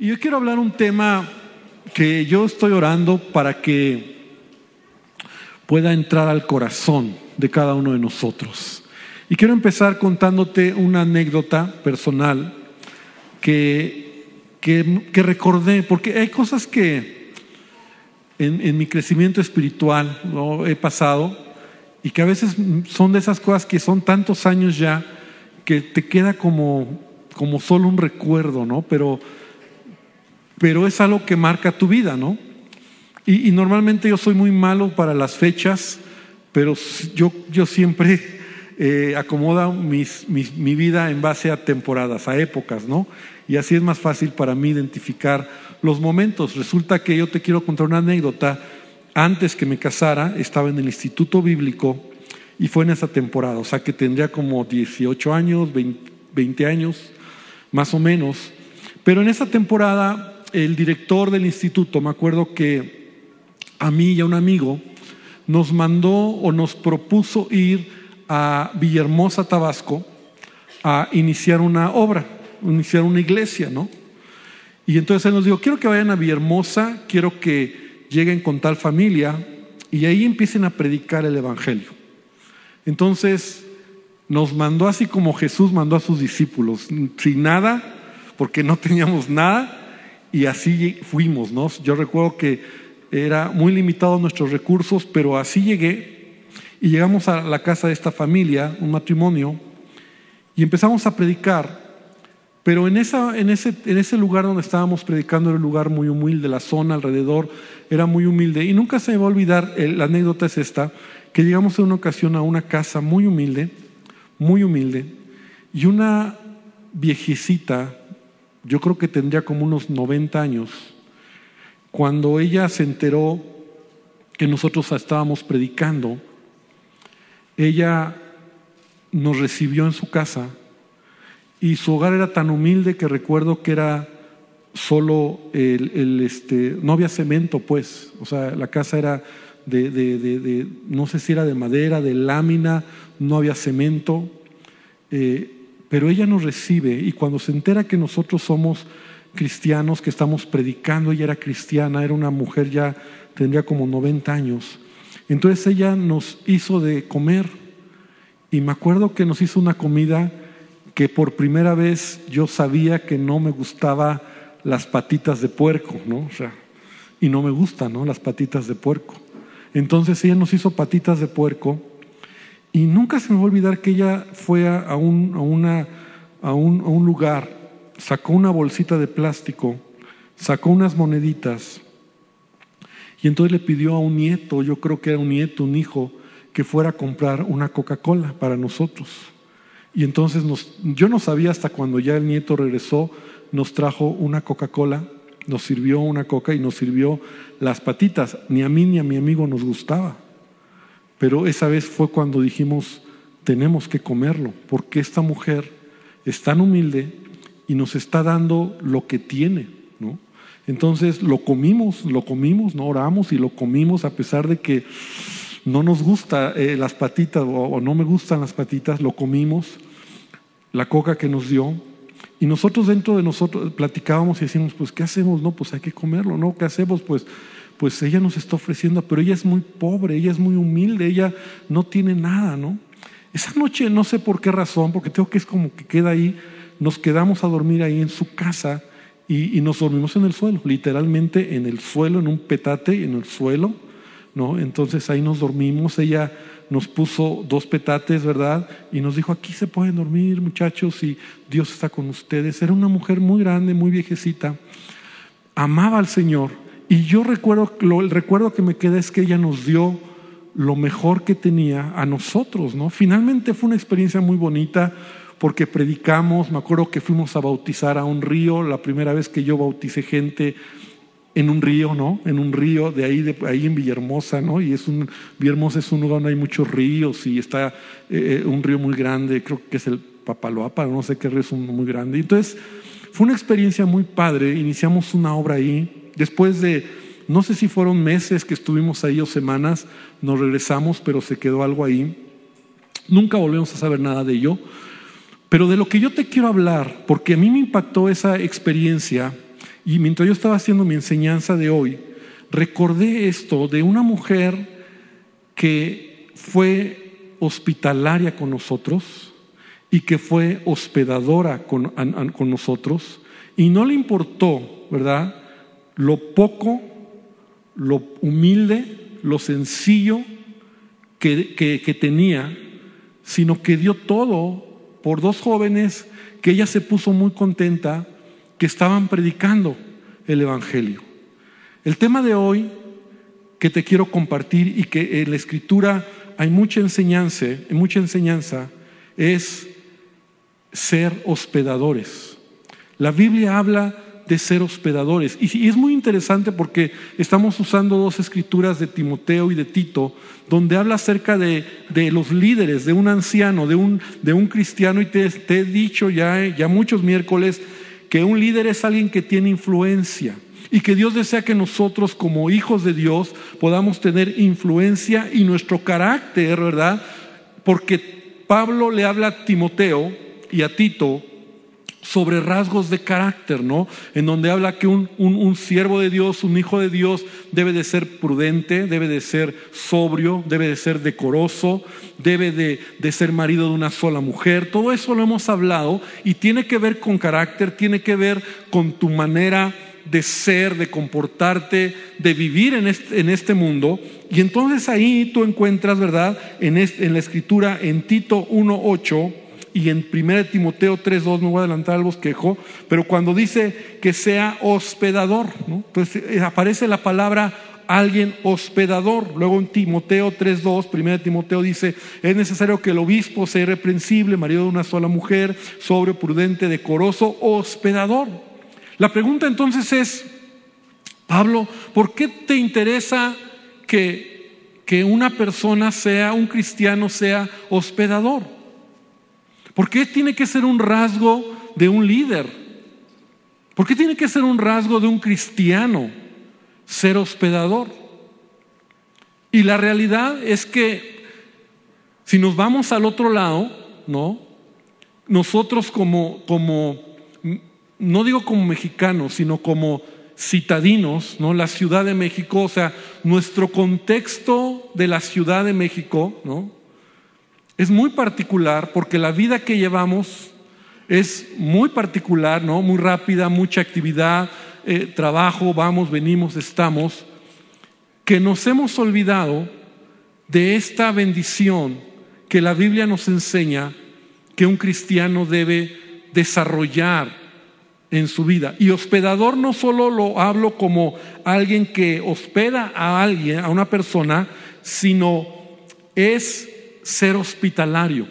Y yo quiero hablar un tema que yo estoy orando para que pueda entrar al corazón de cada uno de nosotros. Y quiero empezar contándote una anécdota personal que, que, recordé, porque hay cosas que en, mi crecimiento espiritual ¿no? he pasado y que a veces son de esas cosas que son tantos años ya que te queda como, como solo un recuerdo, ¿no? Pero, pero es algo que marca tu vida, ¿no? Y, normalmente yo soy muy malo para las fechas, pero yo, yo siempre eh, acomodo mi vida en base a temporadas, a épocas, ¿no? Y así es más fácil para mí identificar los momentos. Resulta que yo te quiero contar una anécdota. Antes que me casara, estaba en el Instituto Bíblico y fue en esa temporada, o sea que tendría como 18 años, 20 años, más o menos. Pero en esa temporada, el director del instituto, me acuerdo que a mí y a un amigo, nos mandó o nos propuso ir a Villahermosa, Tabasco, a iniciar una obra, iniciar una iglesia, ¿no? Y entonces él nos dijo, quiero que vayan a Villahermosa, quiero que lleguen con tal familia y ahí empiecen a predicar el Evangelio. Entonces nos mandó así como Jesús mandó a sus discípulos, sin nada, porque no teníamos nada, y así fuimos, ¿no? Yo recuerdo que era muy limitado nuestros recursos, pero así llegué y llegamos a la casa de esta familia, un matrimonio, y empezamos a predicar. Pero en, esa, en, ese, en ese lugar donde estábamos predicando era un lugar muy humilde, la zona alrededor era muy humilde. Y nunca se me va a olvidar, la anécdota es esta, que llegamos en una ocasión a una casa muy humilde, muy humilde, y una viejecita, yo creo que tendría como unos 90 años, cuando ella se enteró que nosotros estábamos predicando, ella nos recibió en su casa y su hogar era tan humilde que recuerdo que era solo el, este, no había cemento pues, o sea, la casa era de, de, no sé si era de madera, de lámina, no había cemento, eh, pero ella nos recibe y cuando se entera que nosotros somos cristianos que estamos predicando, ella era cristiana, era una mujer ya, tendría como 90 años. Entonces ella nos hizo de comer y me acuerdo que nos hizo una comida que por primera vez yo sabía que no me gustaba las patitas de puerco, ¿no? O sea, y no me gustan, ¿no? Las patitas de puerco. Entonces ella nos hizo patitas de puerco y nunca se me va a olvidar que ella fue a, un, a, una, a, un, un lugar sacó una bolsita de plástico, sacó unas moneditas y entonces le pidió a un nieto, yo creo que era un nieto, un hijo, que fuera a comprar una Coca-Cola para nosotros. Y entonces yo no sabía hasta cuando ya el nieto regresó, nos trajo una Coca-Cola, nos sirvió una coca y nos sirvió las patitas. Ni a mí ni a mi amigo nos gustaba. Pero esa vez fue cuando dijimos, tenemos que comerlo, porque esta mujer es tan humilde y nos está dando lo que tiene, ¿no? Entonces lo comimos, lo comimos, no oramos y lo comimos a pesar de que no nos gusta eh, las patitas o, no me gustan las patitas, lo comimos, la coca que nos dio y nosotros dentro de nosotros platicábamos y decíamos, pues ¿qué hacemos? No, pues hay que comerlo, ¿no? ¿Qué hacemos? Pues pues ella nos está ofreciendo, pero ella es muy pobre, ella es muy humilde, ella no tiene nada, ¿no? Esa noche no sé por qué razón, porque tengo que es como que queda ahí nos quedamos a dormir ahí en su casa y, nos dormimos en el suelo, literalmente en el suelo, en un petate, en el suelo, ¿no? Entonces ahí nos dormimos, ella nos puso dos petates, ¿verdad? Y nos dijo, aquí se pueden dormir muchachos y Dios está con ustedes. Era una mujer muy grande, muy viejecita, amaba al Señor. Y yo recuerdo, el recuerdo que me queda es que ella nos dio lo mejor que tenía a nosotros, ¿no? Finalmente fue una experiencia muy bonita porque predicamos, me acuerdo que fuimos a bautizar a un río, la primera vez que yo bauticé gente en un río, ¿no? En un río de ahí, de, ahí en Villahermosa, ¿no? Y es un, Villahermosa es un lugar donde hay muchos ríos y está eh, eh, un río muy grande, creo que es el Papaloapa, no sé qué río es un muy grande. Entonces, fue una experiencia muy padre, iniciamos una obra ahí, después de, no sé si fueron meses que estuvimos ahí o semanas, nos regresamos, pero se quedó algo ahí. Nunca volvemos a saber nada de ello, pero de lo que yo te quiero hablar, porque a mí me impactó esa experiencia, Y mientras yo estaba haciendo mi enseñanza de hoy, recordé esto de una mujer que fue hospitalaria con nosotros y que fue hospedadora con, nosotros y no le importó, ¿verdad? Lo poco, lo humilde, lo sencillo que, que tenía, sino que dio todo por dos jóvenes que ella se puso muy contenta que estaban predicando el Evangelio. El tema de hoy que te quiero compartir y que en la escritura hay mucha enseñanza, mucha enseñanza es ser hospedadores. La Biblia habla de ser hospedadores. Y, es muy interesante porque estamos usando dos escrituras de Timoteo y de Tito, donde habla acerca de, los líderes, de un anciano, de un, de un cristiano. Y te, te he dicho ya, ya muchos miércoles que un líder es alguien que tiene influencia y que Dios desea que nosotros como hijos de Dios podamos tener influencia y nuestro carácter, ¿verdad? Porque Pablo le habla a Timoteo y a Tito sobre rasgos de carácter, ¿no? En donde habla que un, un, siervo de Dios, un hijo de Dios, debe de ser prudente, debe de ser sobrio, debe de ser decoroso, debe de, de ser marido de una sola mujer. Todo eso lo hemos hablado y tiene que ver con carácter, tiene que ver con tu manera de ser, de comportarte, de vivir en este, en este mundo. Y entonces ahí tú encuentras, ¿verdad? En, en la escritura, en Tito 1.8 y en 1 Timoteo 3.2, me voy a adelantar al bosquejo, pero cuando dice que sea hospedador, ¿no? entonces eh, aparece la palabra alguien hospedador. Luego en Timoteo 3.2, 1 Timoteo dice, es necesario que el obispo sea irreprensible, marido de una sola mujer, sobre, prudente, decoroso, hospedador. La pregunta entonces es, Pablo, ¿por qué te interesa que, que una persona sea, un cristiano sea hospedador? ¿Por qué tiene que ser un rasgo de un líder? ¿Por qué tiene que ser un rasgo de un cristiano ser hospedador? Y la realidad es que si nos vamos al otro lado, ¿no? Nosotros como, como no digo como mexicanos, sino como citadinos, ¿no? La Ciudad de México, o sea, nuestro contexto de la Ciudad de México, ¿no? Es muy particular porque la vida que llevamos es muy particular, ¿no? Muy rápida, mucha actividad, eh, trabajo, vamos, venimos, estamos, que nos hemos olvidado de esta bendición que la Biblia nos enseña que un cristiano debe desarrollar en su vida. Y hospedador no solo lo hablo como alguien que hospeda a alguien, a una persona, sino es ser hospitalario.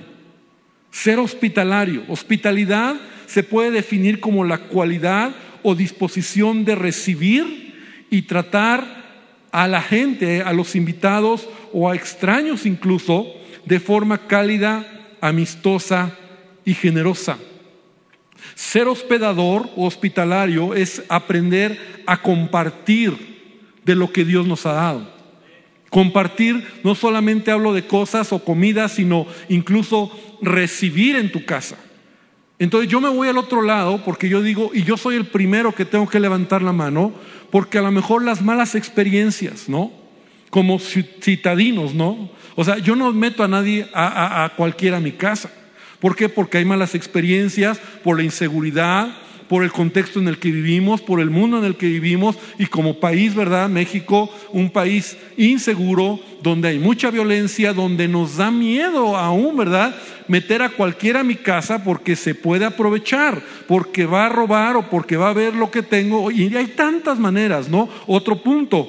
Ser hospitalario. Hospitalidad se puede definir como la cualidad o disposición de recibir y tratar a la gente, a los invitados o a extraños incluso, de forma cálida, amistosa y generosa. Ser hospedador o hospitalario es aprender a compartir de lo que Dios nos ha dado. Compartir, no solamente hablo de cosas o comidas, sino incluso recibir en tu casa. Entonces yo me voy al otro lado porque yo digo, y yo soy el primero que tengo que levantar la mano, porque a lo mejor las malas experiencias, ¿no? Como citadinos, ¿no? O sea, yo no meto a nadie, a, a cualquiera a mi casa. ¿Por qué? Porque hay malas experiencias, por la inseguridad, por el contexto en el que vivimos, por el mundo en el que vivimos y como país, ¿verdad? México, un país inseguro, donde hay mucha violencia, donde nos da miedo aún, ¿verdad? Meter a cualquiera a mi casa porque se puede aprovechar, porque va a robar o porque va a ver lo que tengo. Y hay tantas maneras, ¿no? Otro punto.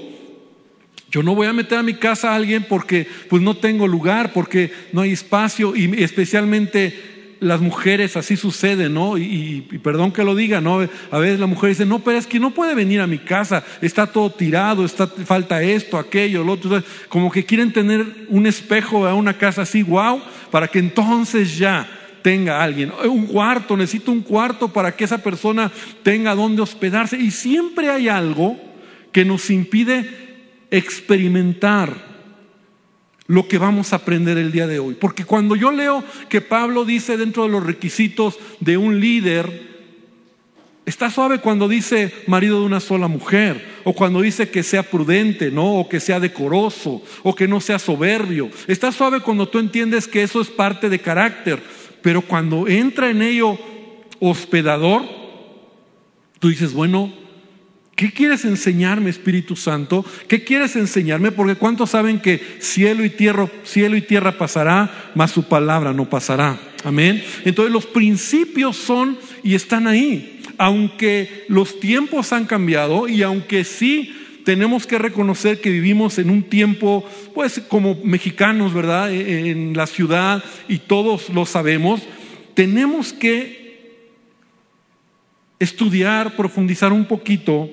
Yo no voy a meter a mi casa a alguien porque pues no tengo lugar, porque no hay espacio y especialmente las mujeres así sucede, ¿no? Y, perdón que lo diga, ¿no? A veces la mujer dice, no, pero es que no puede venir a mi casa, está todo tirado, está, falta esto, aquello, lo otro. Como que quieren tener un espejo a una casa así, wow, para que entonces ya tenga alguien. Un cuarto, necesito un cuarto para que esa persona tenga donde hospedarse. Y siempre hay algo que nos impide experimentar lo que vamos a aprender el día de hoy. Porque cuando yo leo que Pablo dice dentro de los requisitos de un líder, Está suave cuando dice marido de una sola mujer, o cuando dice que sea prudente, ¿no? O que sea decoroso, o que no sea soberbio. Está suave cuando tú entiendes que eso es parte de carácter, pero cuando entra en ello hospedador, tú dices, bueno, ¿qué quieres enseñarme, Espíritu Santo? ¿Qué quieres enseñarme? Porque ¿cuántos saben que cielo y tierra, cielo y tierra pasará, mas su palabra no pasará? Amén. Entonces los principios son y están ahí aunque los tiempos han cambiado y aunque sí tenemos que reconocer que vivimos en un tiempo, pues como mexicanos, ¿verdad? E, e, en la ciudad y todos lo sabemos, tenemos que estudiar, profundizar un poquito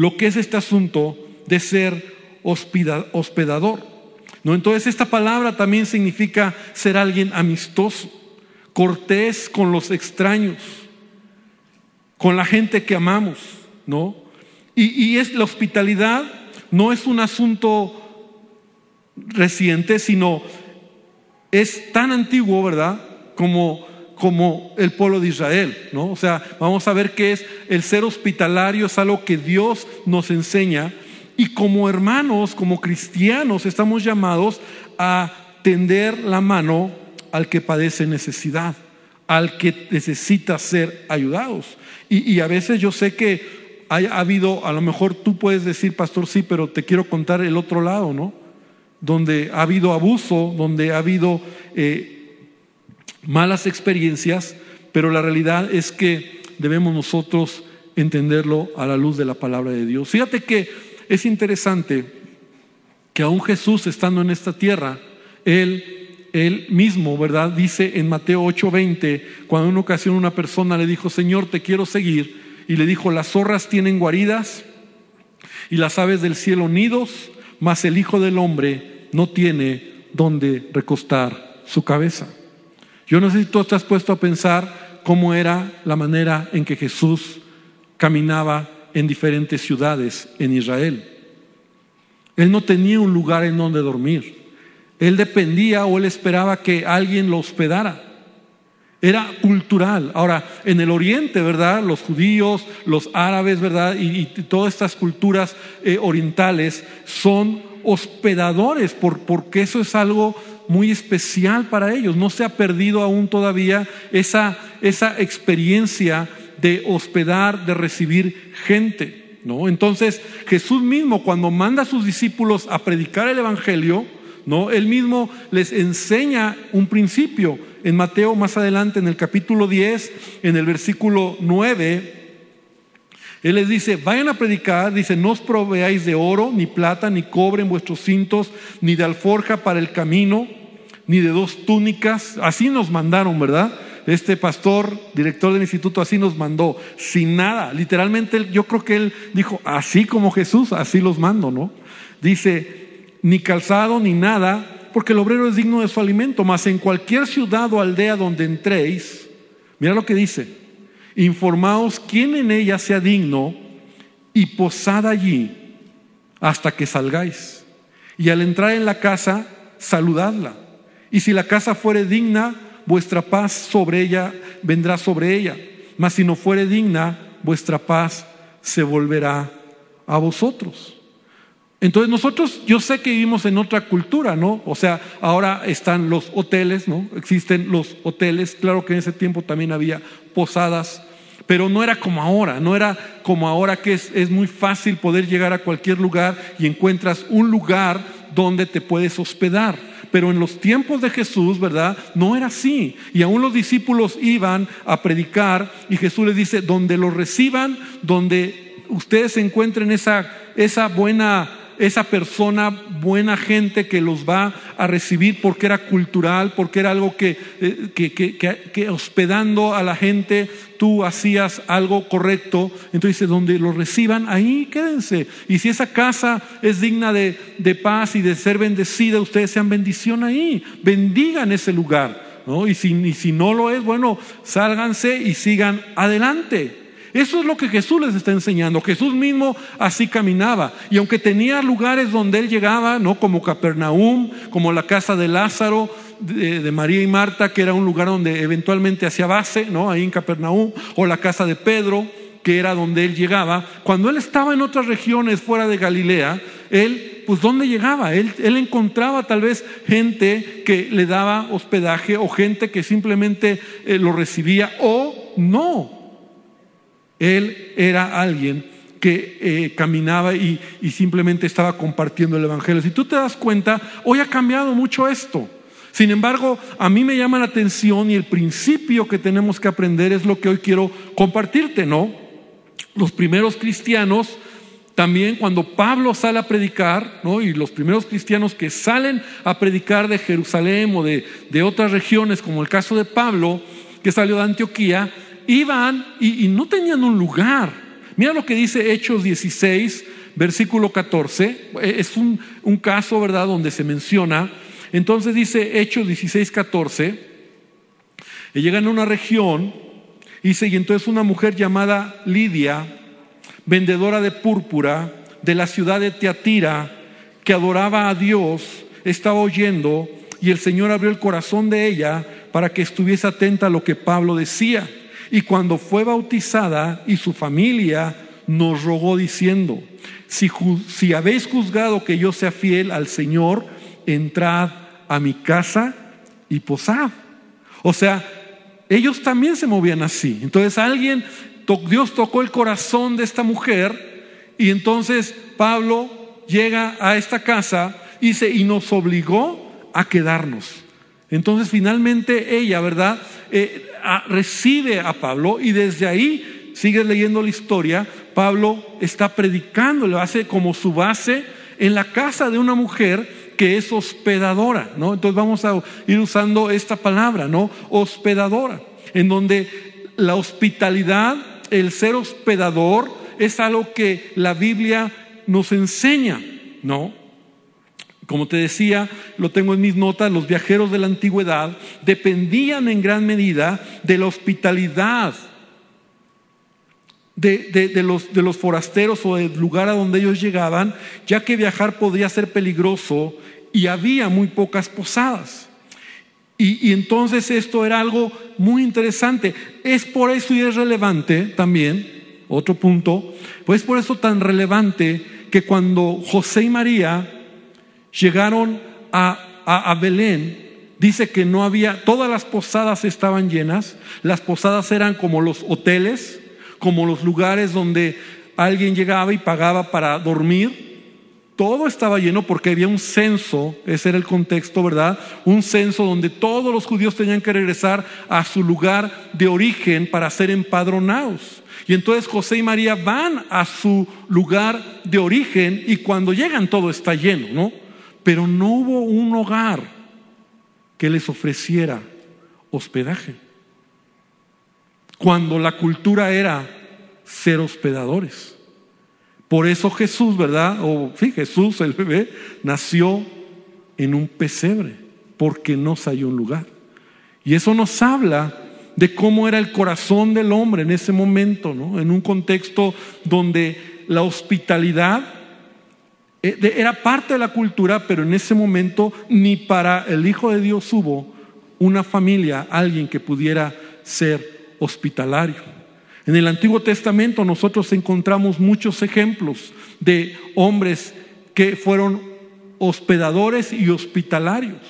lo que es este asunto de ser hospedador. ¿no? Entonces esta palabra también significa ser alguien amistoso, cortés con los extraños con la gente que amamos, ¿no? Y, es la hospitalidad no es un asunto reciente, sino es tan antiguo, ¿verdad? Como, como el pueblo de Israel, ¿no? O sea, vamos a ver qué es el ser hospitalario, es algo que Dios nos enseña. Y como hermanos, como cristianos, estamos llamados a tender la mano al que padece necesidad, al que necesita ser ayudados. Y, a veces yo sé que ha, habido, a lo mejor tú puedes decir, pastor, sí, pero te quiero contar el otro lado, ¿no? Donde ha habido abuso, donde ha habido eh, malas experiencias, pero la realidad es que debemos nosotros entenderlo a la luz de la palabra de Dios. Fíjate que es interesante que aún Jesús estando en esta tierra, Él él mismo, ¿verdad? Dice en Mateo 8:20, cuando en una ocasión una persona le dijo, Señor, te quiero seguir, y le dijo, las zorras tienen guaridas y las aves del cielo nidos, mas el Hijo del Hombre no tiene donde recostar su cabeza. Yo no sé si tú has puesto a pensar cómo era la manera en que Jesús caminaba en diferentes ciudades en Israel. Él no tenía un lugar en donde dormir. Él dependía o él esperaba que alguien lo hospedara. Era cultural. Ahora, en el oriente, ¿verdad? Los judíos, los árabes, ¿verdad? Y, todas estas culturas eh, orientales son hospedadores por, porque eso es algo muy especial para ellos. No se ha perdido aún todavía esa, esa experiencia de hospedar, de recibir gente. ¿no? Entonces, Jesús mismo, cuando manda a sus discípulos a predicar el Evangelio, ¿no? Él mismo les enseña un principio. En Mateo más adelante, en el capítulo 10, en el versículo 9, Él les dice, vayan a predicar, dice, no os proveáis de oro, ni plata, ni cobre en vuestros cintos, ni de alforja para el camino, ni de dos túnicas. Así nos mandaron, ¿verdad? Este pastor, director del instituto, así nos mandó, sin nada. Literalmente yo creo que él dijo, así como Jesús, así los mando, ¿no? Dice, ni calzado, ni nada, porque el obrero es digno de su alimento, mas en cualquier ciudad o aldea donde entréis, mira lo que dice, informaos quién en ella sea digno y posad allí hasta que salgáis. Y al entrar en la casa, saludadla. Y si la casa fuere digna, vuestra paz sobre ella vendrá sobre ella. Mas si no fuere digna, vuestra paz se volverá a vosotros. Entonces nosotros, yo sé que vivimos en otra cultura, ¿no? O sea, ahora están los hoteles, ¿no? Existen los hoteles, claro que en ese tiempo también había posadas, pero no era como ahora, no era como ahora que es, es muy fácil poder llegar a cualquier lugar y encuentras un lugar donde te puedes hospedar. Pero en los tiempos de Jesús, ¿verdad? No era así. Y aún los discípulos iban a predicar y Jesús les dice, donde los reciban, donde ustedes encuentren esa, esa buena esa persona, buena gente que los va a recibir porque era cultural, porque era algo que, eh, que, hospedando a la gente tú hacías algo correcto. Entonces, donde los reciban, ahí quédense. Y si esa casa es digna de, paz y de ser bendecida, ustedes sean bendición ahí. Bendigan ese lugar. ¿no? Y, si, y si no lo es, bueno, sálganse y sigan adelante. Eso es lo que Jesús les está enseñando. Jesús mismo así caminaba. Y aunque tenía lugares donde él llegaba, ¿no? como Capernaum, como la casa de Lázaro, de, María y Marta, que era un lugar donde eventualmente hacía base, ¿no? ahí en Capernaum, o la casa de Pedro, que era donde él llegaba. Cuando él estaba en otras regiones fuera de Galilea, él, pues ¿dónde llegaba? Él, él encontraba tal vez gente que le daba hospedaje o gente que simplemente eh, lo recibía o no. Él era alguien que eh, caminaba y, y simplemente estaba compartiendo el Evangelio. Si tú te das cuenta, hoy ha cambiado mucho esto. Sin embargo, a mí me llama la atención y el principio que tenemos que aprender es lo que hoy quiero compartirte, ¿no? Los primeros cristianos, también cuando Pablo sale a predicar, ¿no? y los primeros cristianos que salen a predicar de Jerusalén o de, otras regiones, como el caso de Pablo, que salió de Antioquía, iban y, no tenían un lugar. Mira lo que dice Hechos 16, versículo 14. Es un, un caso, ¿verdad?, donde se menciona. Entonces dice Hechos 16, 14. Y llegan a una región Dice, y entonces una mujer llamada Lidia, vendedora de púrpura de la ciudad de Teatira, que adoraba a Dios, estaba oyendo y el Señor abrió el corazón de ella para que estuviese atenta a lo que Pablo decía. Y cuando fue bautizada y su familia nos rogó diciendo, si, si habéis juzgado que yo sea fiel al Señor, entrad a mi casa y posad. O sea, ellos también se movían así. Entonces alguien, Dios tocó el corazón de esta mujer y entonces Pablo llega a esta casa y, y nos obligó a quedarnos. Entonces finalmente ella, ¿verdad? Eh, recibe a Pablo y desde ahí, sigues leyendo la historia, Pablo está predicando, lo hace como su base en la casa de una mujer que es hospedadora, ¿no? Entonces vamos a ir usando esta palabra, ¿no? Hospedadora, en donde la hospitalidad, el ser hospedador, es algo que la Biblia nos enseña, ¿no? Como te decía, lo tengo en mis notas, los viajeros de la antigüedad dependían en gran medida de la hospitalidad de, los, forasteros o del lugar a donde ellos llegaban, ya que viajar podría ser peligroso y había muy pocas posadas. Y, entonces esto era algo muy interesante. Es por eso y es relevante también, otro punto, pues por eso tan relevante que cuando José y María llegaron a, a, Belén, dice que no había, todas las posadas estaban llenas, las posadas eran como los hoteles, como los lugares donde alguien llegaba y pagaba para dormir. Todo estaba lleno porque había un censo, ese era el contexto, ¿verdad? Un censo donde todos los judíos tenían que regresar a su lugar de origen para ser empadronados. Y entonces José y María van a su lugar de origen y cuando llegan todo está lleno, ¿no? Pero no hubo un hogar que les ofreciera hospedaje cuando la cultura era ser hospedadores. Por eso Jesús, ¿verdad? O sí, Jesús, el bebé, nació en un pesebre, porque no se halló un lugar. Y eso nos habla de cómo era el corazón del hombre en ese momento, ¿no? En un contexto donde la hospitalidad era parte de la cultura, pero en ese momento ni para el Hijo de Dios hubo una familia, alguien que pudiera ser hospitalario. En el Antiguo Testamento nosotros encontramos muchos ejemplos de hombres que fueron hospedadores y hospitalarios.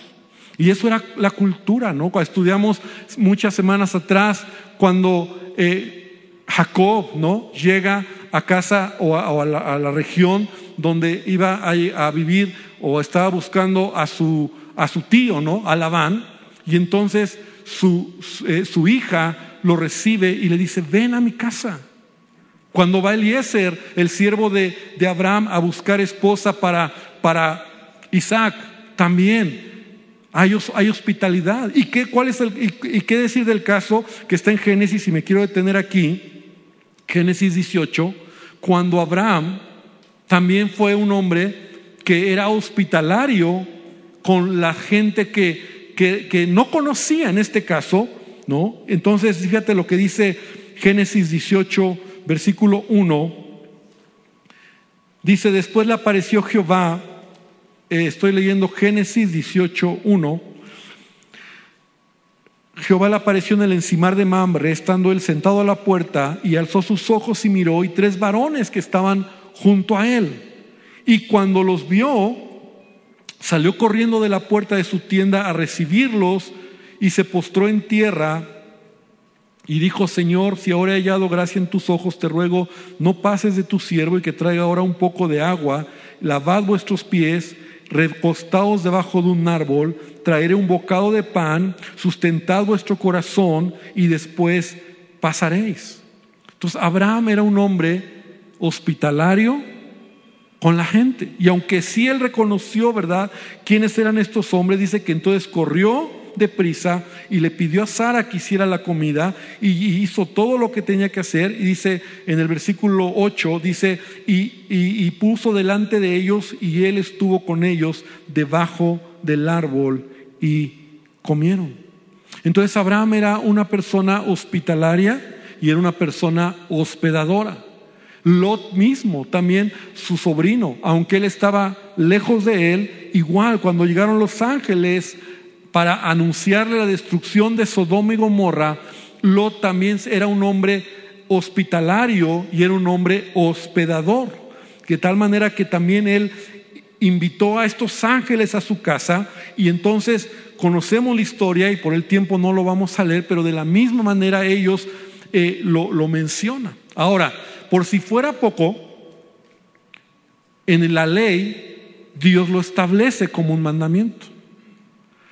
Y eso era la cultura, ¿no? Estudiamos muchas semanas atrás, cuando eh, Jacob, ¿no? Llega a casa o, a, la, región donde iba a, vivir o estaba buscando a su, a su tío, ¿no? A Labán, y entonces su, eh, su hija lo recibe y le dice, ven a mi casa. Cuando va Eliezer, el siervo de, Abraham, a buscar esposa para, para Isaac, también hay, hay, hospitalidad. ¿Y qué, cuál es el, y, qué decir del caso que está en Génesis? Y me quiero detener aquí, Génesis 18, cuando Abraham también fue un hombre que era hospitalario con la gente que, que, no conocía en este caso, ¿no? Entonces, fíjate lo que dice Génesis 18, versículo 1. Dice, después le apareció Jehová, eh, estoy leyendo Génesis 18, 1. Jehová le apareció en el encimar de Mamre, estando él sentado a la puerta, y alzó sus ojos y miró, y tres varones que estaban junto a él. Y cuando los vio, salió corriendo de la puerta de su tienda a recibirlos, y se postró en tierra, y dijo, Señor, si ahora he hallado gracia en tus ojos, te ruego, no pases de tu siervo y que traiga ahora un poco de agua, lavad vuestros pies, recostaos debajo de un árbol, traeré un bocado de pan, sustentad vuestro corazón y después pasaréis. Entonces Abraham era un hombre hospitalario con la gente. Y aunque sí él reconoció, ¿verdad?, quiénes eran estos hombres, dice que entonces corrió deprisa y le pidió a Sara que hiciera la comida y hizo todo lo que tenía que hacer. Y dice en el versículo 8, dice, y, y puso delante de ellos y él estuvo con ellos debajo del árbol y comieron. Entonces Abraham era una persona hospitalaria y era una persona hospedadora. Lot mismo, también su sobrino, aunque él estaba lejos de él, igual cuando llegaron los ángeles para anunciarle la destrucción de Sodoma y Gomorra, Lot también era un hombre hospitalario y era un hombre hospedador, de tal manera que también él invitó a estos ángeles a su casa y entonces conocemos la historia y por el tiempo no lo vamos a leer, pero de la misma manera ellos eh, lo, lo mencionan. Ahora, por si fuera poco, en la ley Dios lo establece como un mandamiento.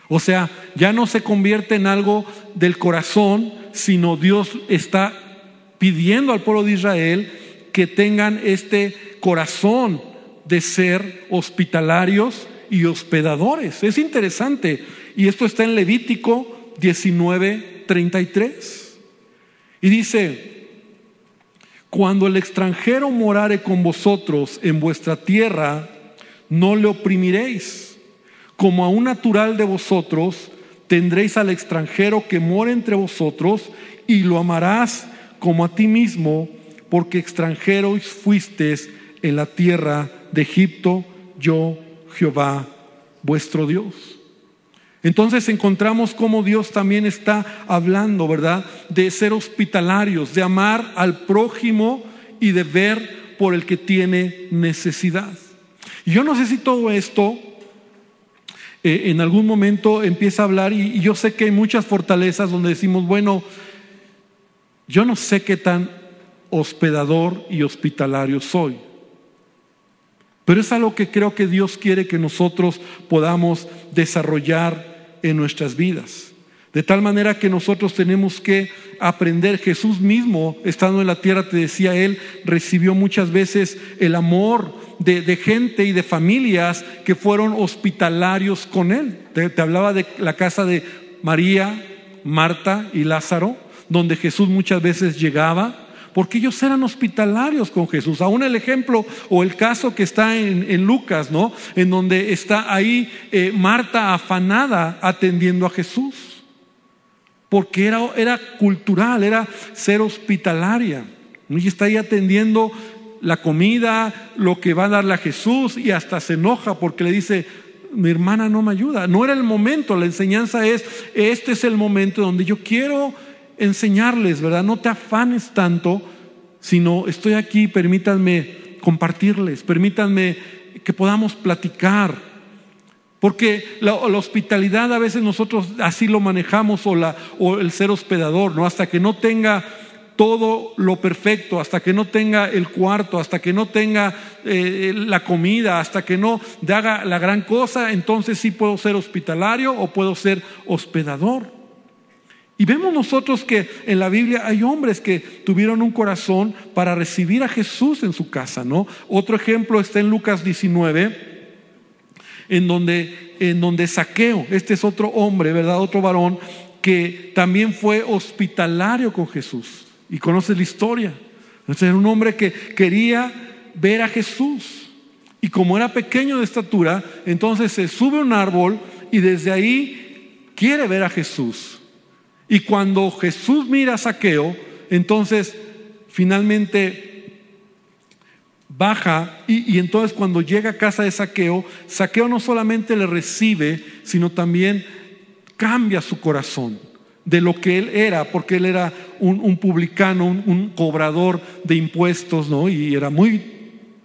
O sea, ya no se convierte en algo del corazón, sino Dios está pidiendo al pueblo de Israel que tengan este corazón de ser hospitalarios y hospedadores. Es interesante. Y esto está en Levítico 19, 33. Y dice, cuando el extranjero morare con vosotros en vuestra tierra, no le oprimiréis como a un natural de vosotros, tendréis al extranjero que mora entre vosotros y lo amarás como a ti mismo, porque extranjeros fuisteis en la tierra de Egipto, yo Jehová, vuestro Dios. Entonces encontramos cómo Dios también está hablando, ¿verdad? De ser hospitalarios, de amar al prójimo y de ver por el que tiene necesidad. Y yo no sé si todo esto eh, en algún momento empieza a hablar y, yo sé que hay muchas fortalezas donde decimos, bueno, yo no sé qué tan hospedador y hospitalario soy. Pero es algo que creo que Dios quiere que nosotros podamos desarrollar en nuestras vidas. De tal manera que nosotros tenemos que aprender. Jesús mismo, estando en la tierra, te decía él, recibió muchas veces el amor de, gente y de familias que fueron hospitalarios con él. Te, te hablaba de la casa de María, Marta y Lázaro, donde Jesús muchas veces llegaba porque ellos eran hospitalarios con Jesús. Aún el ejemplo o el caso que está en, Lucas, ¿no? En donde está ahí eh, Marta afanada atendiendo a Jesús. Porque era, era cultural, era ser hospitalaria. Y está ahí atendiendo la comida, lo que va a darle a Jesús y hasta se enoja porque le dice, mi hermana no me ayuda. No era el momento, la enseñanza es, este es el momento donde yo quiero enseñarles, ¿verdad? No te afanes tanto, sino estoy aquí, permítanme compartirles, permítanme que podamos platicar. Porque la, hospitalidad a veces nosotros así lo manejamos o, la, o el ser hospedador, ¿no? Hasta que no tenga todo lo perfecto, hasta que no tenga el cuarto, hasta que no tenga eh, la comida, hasta que no haga la gran cosa, entonces sí puedo ser hospitalario o puedo ser hospedador. Y vemos nosotros que en la Biblia hay hombres que tuvieron un corazón para recibir a Jesús en su casa, ¿no? Otro ejemplo está en Lucas 19, en donde, en donde Saqueo, este es otro hombre, ¿verdad? Otro varón que también fue hospitalario con Jesús. Y conoces la historia. era un hombre que quería ver a Jesús. Y como era pequeño de estatura, entonces se sube a un árbol y desde ahí quiere ver a Jesús. Y cuando Jesús mira a Saqueo, entonces finalmente baja y, entonces cuando llega a casa de Saqueo, Saqueo no solamente le recibe, sino también cambia su corazón. de lo que él era, porque él era un, publicano, un, cobrador de impuestos, ¿no? Y era muy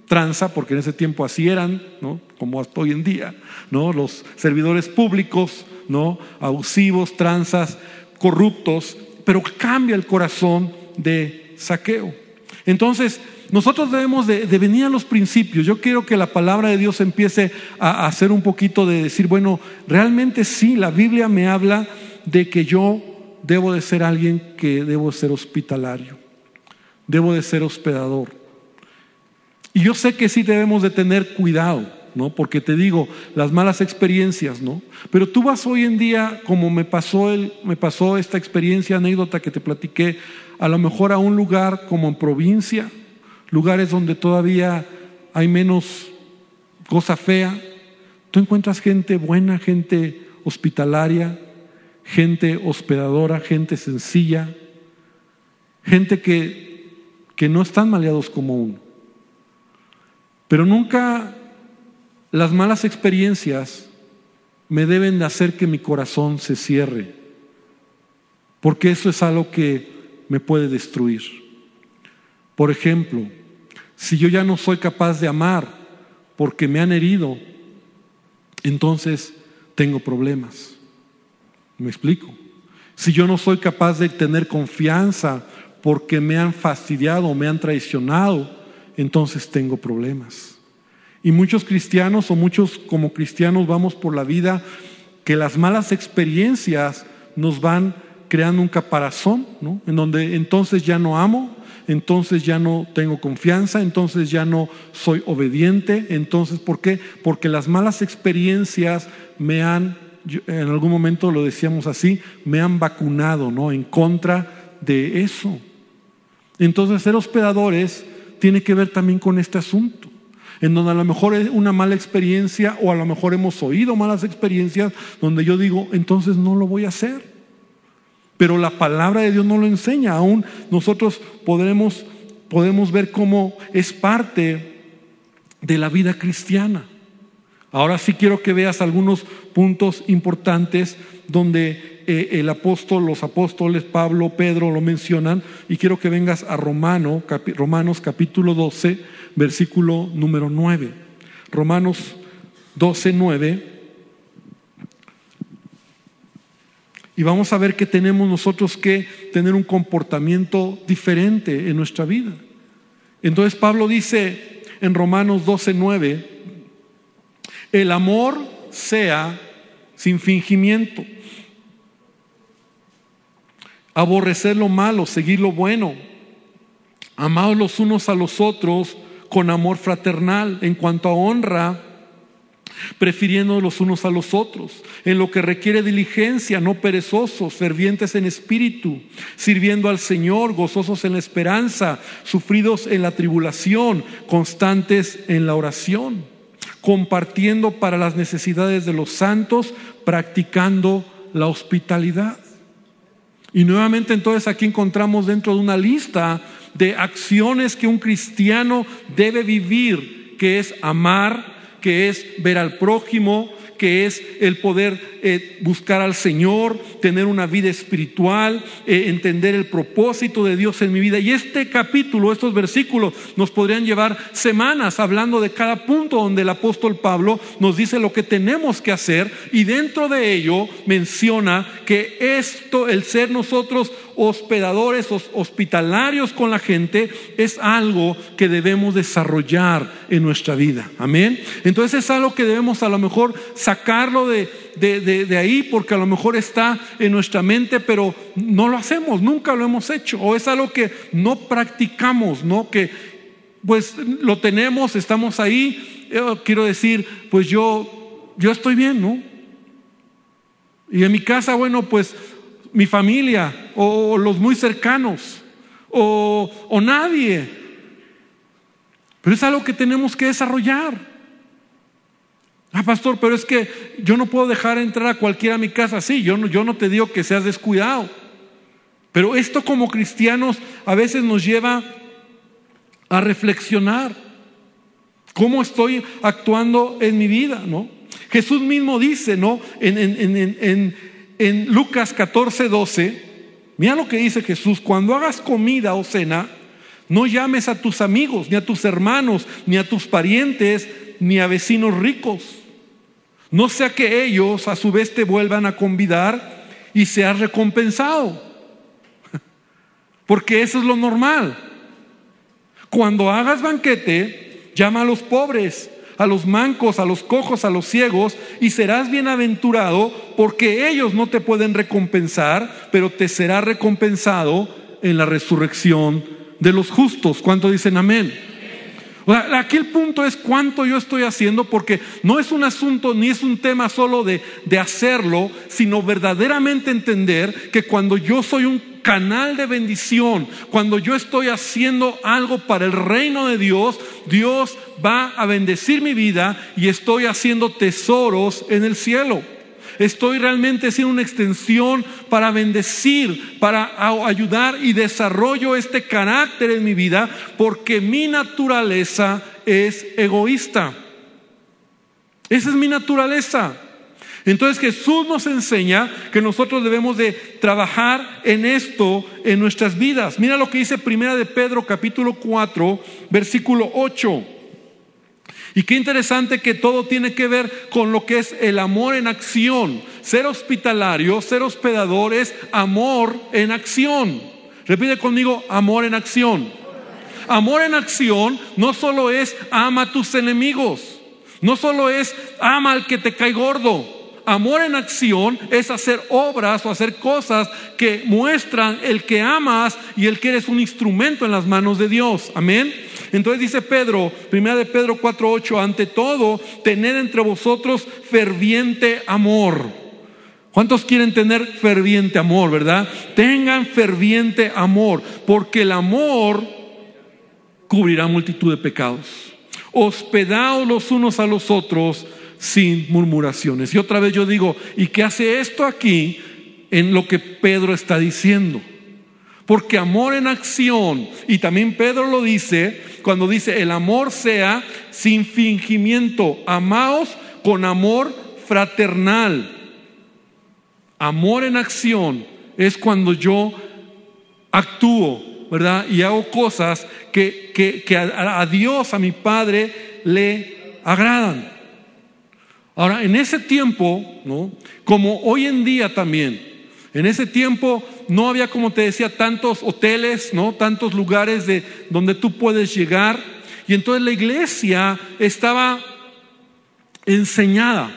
tranza, porque en ese tiempo así eran, ¿no? Como hasta hoy en día, ¿no? Los servidores públicos, ¿no? Abusivos, tranzas, corruptos, pero cambia el corazón de saqueo. Entonces, nosotros debemos de, venir a los principios. Yo quiero que la palabra de Dios empiece a, hacer un poquito de decir, bueno, realmente sí, la Biblia me habla de que yo debo de ser alguien que debo ser hospitalario, debo de ser hospedador. Y yo sé que sí debemos de tener cuidado, ¿no? Porque te digo, las malas experiencias, ¿no? Pero tú vas hoy en día, como me pasó, el, me pasó esta experiencia, anécdota que te platiqué, a lo mejor a un lugar como en provincia, lugares donde todavía hay menos cosa fea, tú encuentras gente buena, gente hospitalaria, gente hospedadora, gente sencilla, gente que, que no están maleados como uno. Pero nunca las malas experiencias me deben de hacer que mi corazón se cierre, porque eso es algo que me puede destruir. Por ejemplo, si yo ya no soy capaz de amar porque me han herido, entonces tengo problemas. ¿Me explico? Si yo no soy capaz de tener confianza porque me han fastidiado o me han traicionado, entonces tengo problemas. Y muchos cristianos o muchos como cristianos vamos por la vida que las malas experiencias nos van creando un caparazón, ¿no? En donde entonces ya no amo, entonces ya no tengo confianza, entonces ya no soy obediente, entonces ¿por qué? Porque las malas experiencias me han, en algún momento lo decíamos así, me han vacunado, ¿no? En contra de eso. Entonces ser hospedadores tiene que ver también con este asunto en donde a lo mejor es una mala experiencia o a lo mejor hemos oído malas experiencias, donde yo digo, entonces no lo voy a hacer. Pero la palabra de Dios no lo enseña, aún nosotros podremos, podemos ver cómo es parte de la vida cristiana. Ahora sí quiero que veas algunos puntos importantes donde eh, el apóstol, los apóstoles, Pablo, Pedro lo mencionan, y quiero que vengas a Romano, Romanos capítulo 12, versículo número 9. Romanos 12, 9. Y vamos a ver que tenemos nosotros que tener un comportamiento diferente en nuestra vida. Entonces Pablo dice en Romanos 12, 9, el amor sea sin fingimiento, aborrecer lo malo, seguir lo bueno, amados los unos a los otros con amor fraternal, en cuanto a honra, prefiriendo los unos a los otros, en lo que requiere diligencia, no perezosos, fervientes en espíritu, sirviendo al Señor, gozosos en la esperanza, sufridos en la tribulación, constantes en la oración, compartiendo para las necesidades de los santos, practicando la hospitalidad. Y nuevamente entonces aquí encontramos dentro de una lista de acciones que un cristiano debe vivir, que es amar, que es ver al prójimo, que es el poder eh, buscar al Señor, tener una vida espiritual, eh, entender el propósito de Dios en mi vida. Y este capítulo, estos versículos, nos podrían llevar semanas hablando de cada punto donde el apóstol Pablo nos dice lo que tenemos que hacer y dentro de ello menciona que esto, el ser nosotros hospedadores, hospitalarios con la gente, es algo que debemos desarrollar en nuestra vida. Amén. Entonces es algo que debemos a lo mejor sacarlo de, de, ahí porque a lo mejor está en nuestra mente, pero no lo hacemos, nunca lo hemos hecho. O es algo que no practicamos, ¿no? Que pues lo tenemos, estamos ahí. quiero decir, pues yo, yo estoy bien, ¿no? Y en mi casa, bueno, pues mi familia o los muy cercanos o, o nadie. Pero es algo que tenemos que desarrollar. Ah, pastor, pero es que yo no puedo dejar entrar a cualquiera a mi casa. Sí, yo no, yo no te digo que seas descuidado. Pero esto como cristianos a veces nos lleva a reflexionar. ¿Cómo estoy actuando en mi vida? ¿no? Jesús mismo dice, ¿no? En, en, en Lucas 14, 12, mira lo que dice Jesús, cuando hagas comida o cena, no llames a tus amigos, ni a tus hermanos, ni a tus parientes, ni a vecinos ricos. No sea que ellos a su vez te vuelvan a convidar y seas recompensado. Porque eso es lo normal. Cuando hagas banquete, llama a los pobres, a los mancos, a los cojos, a los ciegos, y serás bienaventurado porque ellos no te pueden recompensar, pero te será recompensado en la resurrección de los justos. ¿Cuánto dicen amén? aquí el punto es cuánto yo estoy haciendo, porque no es un asunto ni es un tema solo de, de hacerlo, sino verdaderamente entender que cuando yo soy un canal de bendición, cuando yo estoy haciendo algo para el reino de Dios, Dios va a bendecir mi vida y estoy haciendo tesoros en el cielo. Estoy realmente haciendo una extensión para bendecir, para ayudar y desarrollo este carácter en mi vida porque mi naturaleza es egoísta. Esa es mi naturaleza. Entonces Jesús nos enseña que nosotros debemos de trabajar en esto en nuestras vidas. Mira lo que dice Primera de Pedro capítulo 4, versículo 8. Y qué interesante que todo tiene que ver con lo que es el amor en acción. Ser hospitalario, ser hospedador es amor en acción. Repite conmigo, amor en acción. Amor en acción no solo es ama a tus enemigos, no solo es ama al que te cae gordo. Amor en acción es hacer obras o hacer cosas que muestran el que amas y el que eres un instrumento en las manos de Dios. Amén. Entonces dice Pedro, primera de Pedro 4:8, ante todo, tened entre vosotros ferviente amor. ¿Cuántos quieren tener ferviente amor, verdad? Tengan ferviente amor, porque el amor cubrirá multitud de pecados. Hospedaos los unos a los otros sin murmuraciones. Y otra vez yo digo, ¿y qué hace esto aquí en lo que Pedro está diciendo? Porque amor en acción, y también Pedro lo dice cuando dice, el amor sea sin fingimiento, amaos con amor fraternal. Amor en acción es cuando yo actúo, ¿verdad? Y hago cosas que, que, a, a Dios, a mi Padre, le agradan. Ahora, en ese tiempo, ¿no? como hoy en día también, en ese tiempo no había, como te decía, tantos hoteles, ¿no? Tantos lugares de donde tú puedes llegar. Y entonces la iglesia estaba enseñada,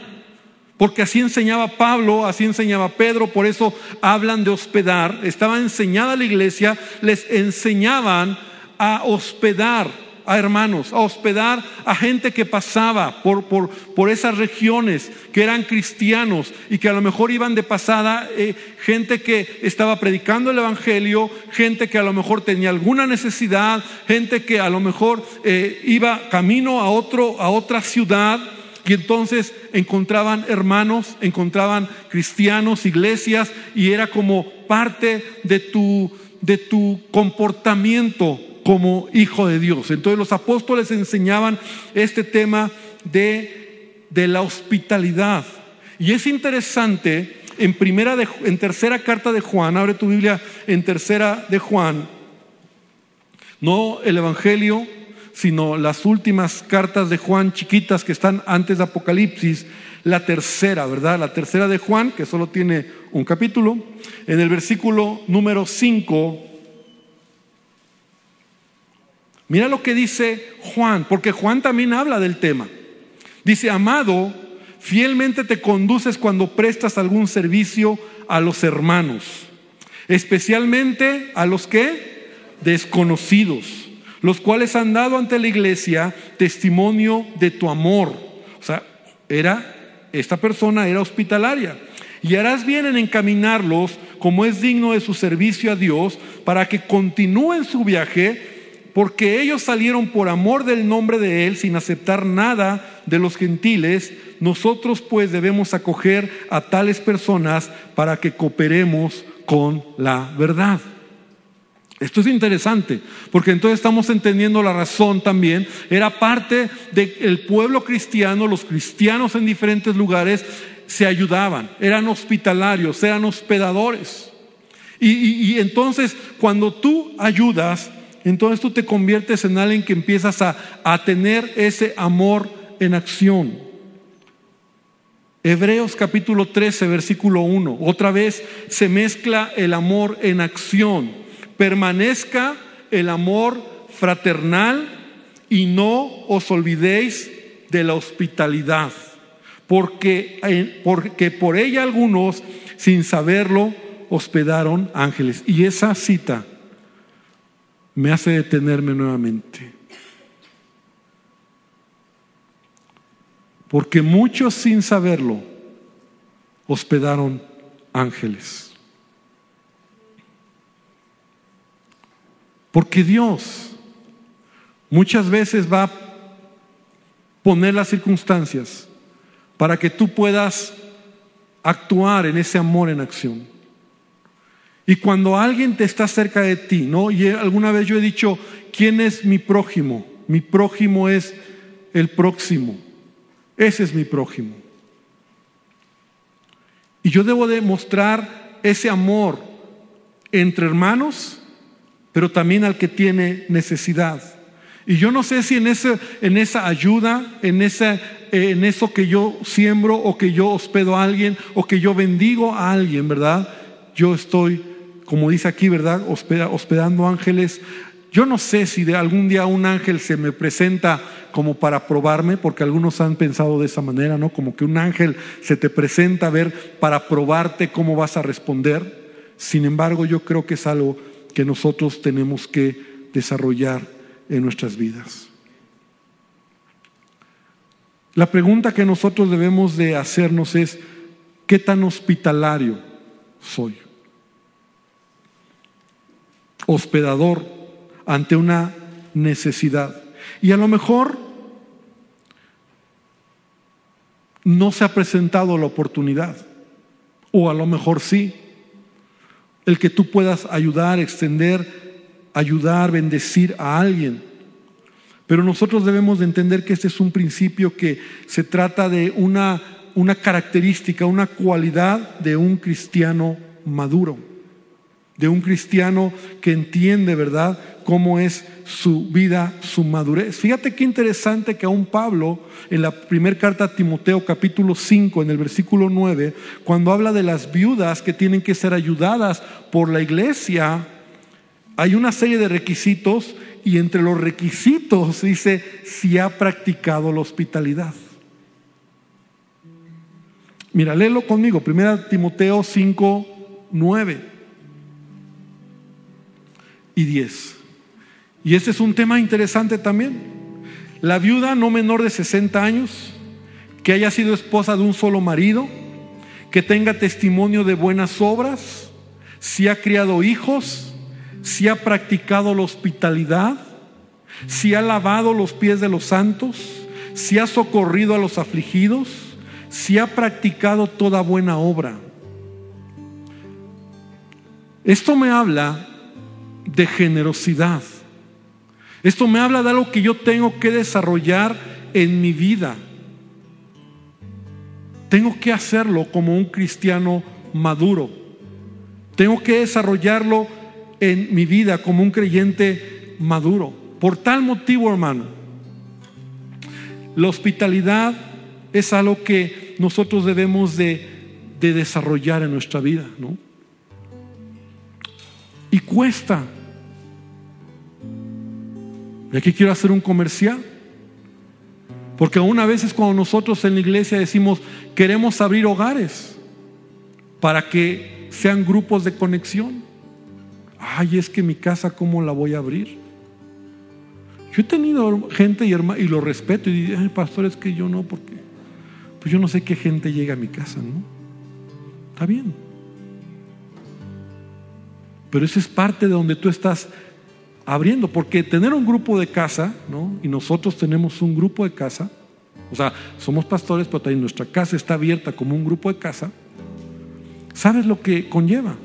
porque así enseñaba Pablo, así enseñaba Pedro, por eso hablan de hospedar. Estaba enseñada la iglesia, les enseñaban a hospedar a hermanos, a hospedar a gente que pasaba por, por, por esas regiones, que eran cristianos y que a lo mejor iban de pasada, eh, gente que estaba predicando el Evangelio, gente que a lo mejor tenía alguna necesidad, gente que a lo mejor eh, iba camino a, otro, a otra ciudad. Y entonces encontraban hermanos, encontraban cristianos, iglesias, y era como parte de tu, de tu comportamiento como hijo de Dios. Entonces los apóstoles enseñaban este tema de, de la hospitalidad. Y es interesante, en, primera de, en tercera carta de Juan, abre tu Biblia en tercera de Juan, no el Evangelio, sino las últimas cartas de Juan chiquitas que están antes de Apocalipsis, la tercera, ¿verdad? La tercera de Juan, que solo tiene un capítulo, en el versículo número 5 Mira lo que dice Juan, porque Juan también habla del tema. Dice, amado, fielmente te conduces cuando prestas algún servicio a los hermanos, especialmente a los que desconocidos, los cuales han dado ante la iglesia testimonio de tu amor. O sea, era esta persona era hospitalaria. Y harás bien en encaminarlos como es digno de su servicio a Dios para que continúen su viaje porque ellos salieron por amor del nombre de Él sin aceptar nada de los gentiles, nosotros pues debemos acoger a tales personas para que cooperemos con la verdad. Esto es interesante, porque entonces estamos entendiendo la razón también. Era parte del pueblo cristiano, los cristianos en diferentes lugares se ayudaban, eran hospitalarios, eran hospedadores. Y, entonces cuando tú ayudas, entonces tú te conviertes en alguien que empiezas a, a tener ese amor en acción. Hebreos capítulo 13, versículo 1. Otra vez se mezcla el amor en acción. Permanezca el amor fraternal y no os olvidéis de la hospitalidad, porque, eh, porque por ella algunos, sin saberlo, hospedaron ángeles. Y esa cita me hace detenerme nuevamente. Porque muchos sin saberlo hospedaron ángeles. Porque Dios muchas veces va a poner las circunstancias para que tú puedas actuar en ese amor en acción. Y cuando alguien te está cerca de ti, ¿no? Y alguna vez yo he dicho, ¿quién es mi prójimo? Mi prójimo es el próximo. Ese es mi prójimo. Y yo debo demostrar ese amor entre hermanos, pero también al que tiene necesidad. Y yo no sé si en, ese, en esa ayuda, en, esa, en eso que yo siembro o que yo hospedo a alguien o que yo bendigo a alguien, ¿verdad? Yo estoy, como dice aquí, ¿verdad? hospedando ángeles. Yo no sé si de algún día un ángel se me presenta como para probarme, porque algunos han pensado de esa manera, ¿no? Como que un ángel se te presenta a ver para probarte cómo vas a responder. Sin embargo, yo creo que es algo que nosotros tenemos que desarrollar en nuestras vidas. La pregunta que nosotros debemos de hacernos es, ¿qué tan hospitalario soy? Hospedador ante una necesidad. Y a lo mejor no se ha presentado la oportunidad, o a lo mejor sí, el que tú puedas ayudar, extender, ayudar, bendecir a alguien. Pero nosotros debemos de entender que este es un principio que se trata de una, una característica, una cualidad de un cristiano maduro, de un cristiano que entiende, ¿verdad?, cómo es su vida, su madurez. Fíjate qué interesante que aún Pablo, en la primera carta a Timoteo capítulo 5, en el versículo 9, cuando habla de las viudas que tienen que ser ayudadas por la iglesia, hay una serie de requisitos y entre los requisitos dice si ha practicado la hospitalidad. Mira, léelo conmigo, Primera Timoteo 5, 9 y 10. Y este es un tema interesante también. La viuda no menor de 60 años, que haya sido esposa de un solo marido, que tenga testimonio de buenas obras, si ha criado hijos, si ha practicado la hospitalidad, si ha lavado los pies de los santos, si ha socorrido a los afligidos, si ha practicado toda buena obra. Esto me habla de generosidad. Esto me habla de algo que yo tengo que desarrollar en mi vida. Tengo que hacerlo como un cristiano maduro. Tengo que desarrollarlo en mi vida como un creyente maduro. Por tal motivo, hermano, la hospitalidad es algo que nosotros debemos de, de desarrollar en nuestra vida, ¿no? Y cuesta. Y aquí quiero hacer un comercial. Porque aún a veces cuando nosotros en la iglesia decimos, queremos abrir hogares para que sean grupos de conexión. Ay, es que mi casa, ¿cómo la voy a abrir? Yo he tenido gente y, lo respeto y digo, pastor, es que yo no, porque pues yo no sé qué gente llega a mi casa, ¿no? Está bien. Pero eso es parte de donde tú estás abriendo, porque tener un grupo de casa, ¿no? Y nosotros tenemos un grupo de casa, o sea, somos pastores, pero también nuestra casa está abierta como un grupo de casa. ¿Sabes lo que conlleva?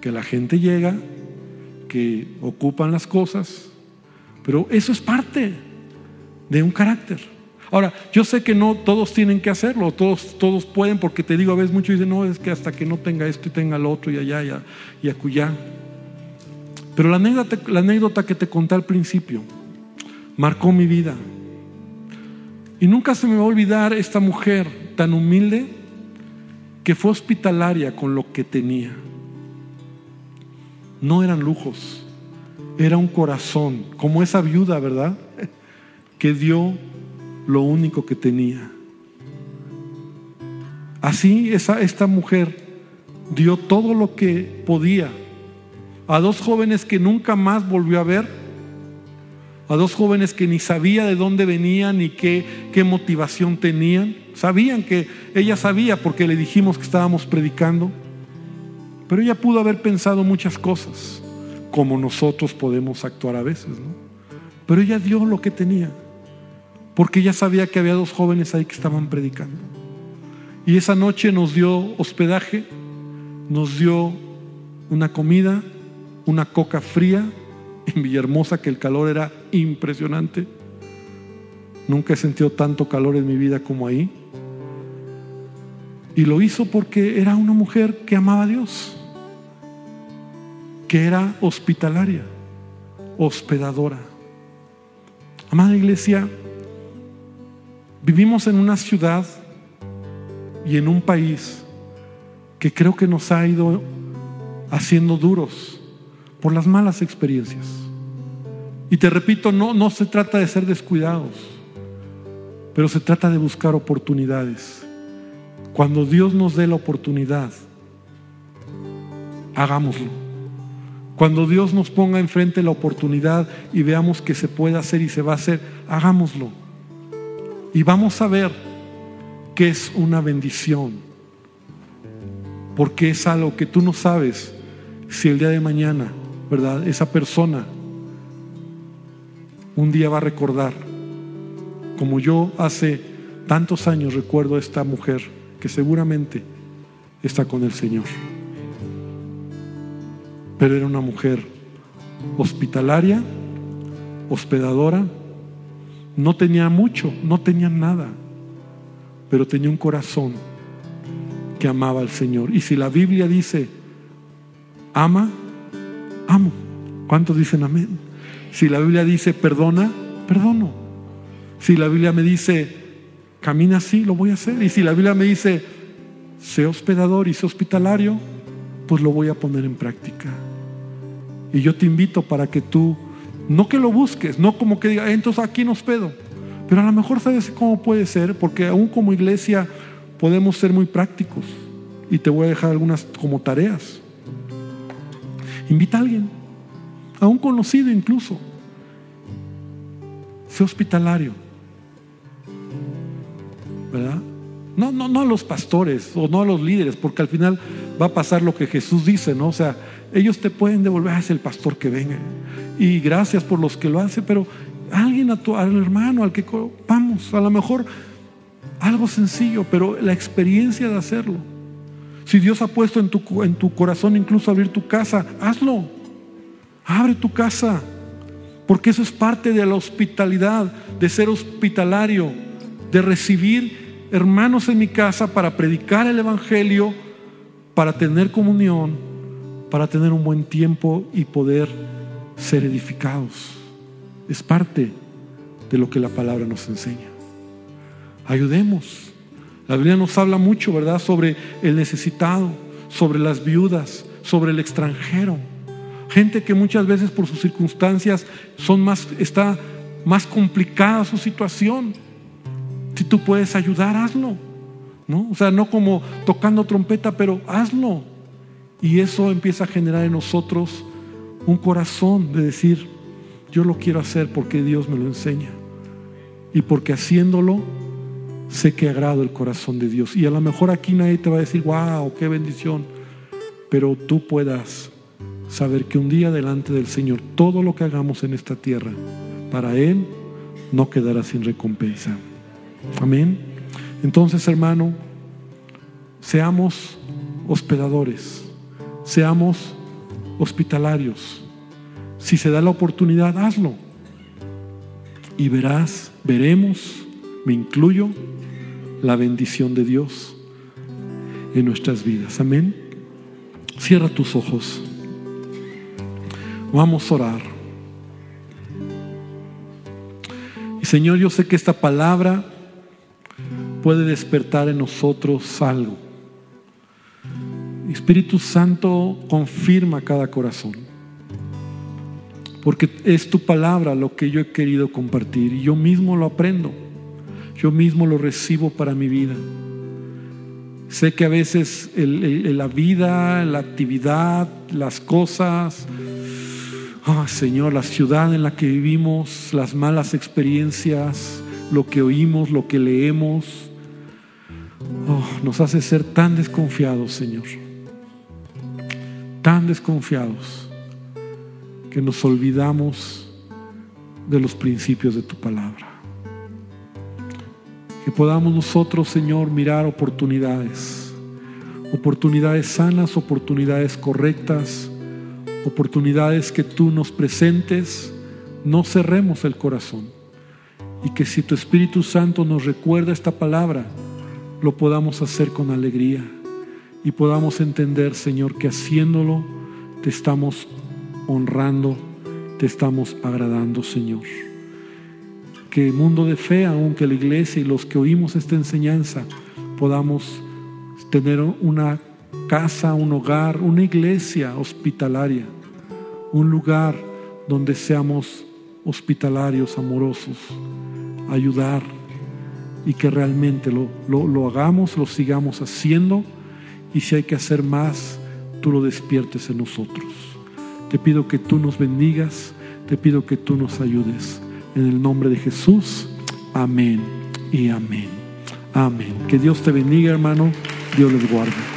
Que la gente llega, que ocupan las cosas, pero eso es parte de un carácter. Ahora, yo sé que no todos tienen que hacerlo, todos, todos pueden, porque te digo, a veces muchos dicen, no, es que hasta que no tenga esto y tenga lo otro y allá y, y acullá. Pero la anécdota, que te conté al principio marcó mi vida. Y nunca se me va a olvidar esta mujer tan humilde que fue hospitalaria con lo que tenía. No eran lujos, era un corazón, como esa viuda, ¿verdad? Que dio lo único que tenía. Así esa, esta mujer dio todo lo que podía a dos jóvenes que nunca más volvió a ver, a dos jóvenes que ni sabía de dónde venían ni qué, qué motivación tenían. Sabían que ella sabía porque le dijimos que estábamos predicando, pero ella pudo haber pensado muchas cosas, como nosotros podemos actuar a veces, ¿no? Pero ella dio lo que tenía porque ella sabía que había dos jóvenes ahí que estaban predicando. Y esa noche nos dio hospedaje, nos dio una comida, una coca fría en Villahermosa, que el calor era impresionante. Nunca he sentido tanto calor en mi vida como ahí. Y lo hizo porque era una mujer que amaba a Dios, que era hospitalaria, hospedadora. Amada iglesia, Vivimos en una ciudad y en un país que creo que nos ha ido haciendo duros por las malas experiencias. Y te repito, no, no se trata de ser descuidados, pero se trata de buscar oportunidades. Cuando Dios nos dé la oportunidad, hagámoslo. Cuando Dios nos ponga enfrente la oportunidad y veamos que se puede hacer y se va a hacer, hagámoslo. Y vamos a ver que es una bendición. Porque es algo que tú no sabes si el día de mañana, Esa persona un día va a recordar, como yo hace tantos años recuerdo a esta mujer que seguramente está con el Señor. Pero era una mujer hospitalaria, hospedadora, no tenía mucho, no tenía nada, pero tenía un corazón que amaba al Señor. Y si la Biblia dice, ama, amo. ¿Cuántos dicen amén? Si la Biblia dice, perdona, perdono. Si la Biblia me dice, camina así, lo voy a hacer. Y si la Biblia me dice, sé hospedador y sé hospitalario, pues lo voy a poner en práctica. Y yo te invito para que tú no que lo busques, no como que diga, entonces aquí nos hospedo. Pero a lo mejor sabes cómo puede ser, porque aún como iglesia podemos ser muy prácticos. Y te voy a dejar algunas como tareas. Invita a alguien, a un conocido incluso. Sé hospitalario. ¿Verdad? No, no, no a los pastores o no a los líderes, porque al final va a pasar lo que Jesús dice, ¿no? O sea, ellos te pueden devolver, ah, es el pastor que venga y gracias por los que lo hacen, pero alguien a tu, al hermano, al que vamos, a lo mejor algo sencillo, pero la experiencia de hacerlo. Si Dios ha puesto en tu, en tu corazón incluso abrir tu casa, hazlo. Abre tu casa, porque eso es parte de la hospitalidad, de ser hospitalario, de recibir hermanos en mi casa para predicar el Evangelio, para tener comunión, para tener un buen tiempo y poder ser edificados. Es parte de lo que la palabra nos enseña. Ayudemos. La Biblia nos habla mucho, ¿verdad?, sobre el necesitado, sobre las viudas, sobre el extranjero. Gente que muchas veces por sus circunstancias son más, está más complicada su situación. Si tú puedes ayudar, hazlo. ¿no? O sea, no como tocando trompeta, pero hazlo. Y eso empieza a generar en nosotros un corazón de decir, yo lo quiero hacer porque Dios me lo enseña. Y porque haciéndolo, sé que agrado el corazón de Dios. Y a lo mejor aquí nadie te va a decir, wow, qué bendición. Pero tú puedas saber que un día delante del Señor, todo lo que hagamos en esta tierra, para Él no quedará sin recompensa. Amén. Entonces, hermano, seamos hospedadores, seamos hospitalarios. Si se da la oportunidad, hazlo. Y verás, veremos me incluyo, la bendición de Dios en nuestras vidas. Amén. Cierra tus ojos. Vamos a orar. Y Señor, yo sé que esta palabra puede despertar en nosotros algo. Espíritu Santo confirma cada corazón. Porque es tu palabra lo que yo he querido compartir y yo mismo lo aprendo. Yo mismo lo recibo para mi vida. Sé que a veces la vida, la actividad, las cosas, oh, Señor, la ciudad en la que vivimos, las malas experiencias, lo que oímos, lo que leemos, oh, nos hace ser tan desconfiados, Señor. Tan desconfiados que nos olvidamos de los principios de tu palabra. Que podamos nosotros, Señor, mirar oportunidades, oportunidades sanas, oportunidades correctas, oportunidades que tú nos presentes, no cerremos el corazón. Y que si tu Espíritu Santo nos recuerda esta palabra, lo podamos hacer con alegría. Y podamos entender, Señor, que haciéndolo te estamos honrando, te estamos agradando, Señor que mundo de fe, aunque la iglesia y los que oímos esta enseñanza podamos tener una casa, un hogar, una iglesia hospitalaria, un lugar donde seamos hospitalarios, amorosos, ayudar y que realmente lo, lo hagamos, lo sigamos haciendo y si hay que hacer más, tú lo despiertes en nosotros. Te pido que tú nos bendigas, te pido que tú nos ayudes. En el nombre de Jesús. Amén y amén. Amén. Que Dios te bendiga, hermano. Dios les guarde.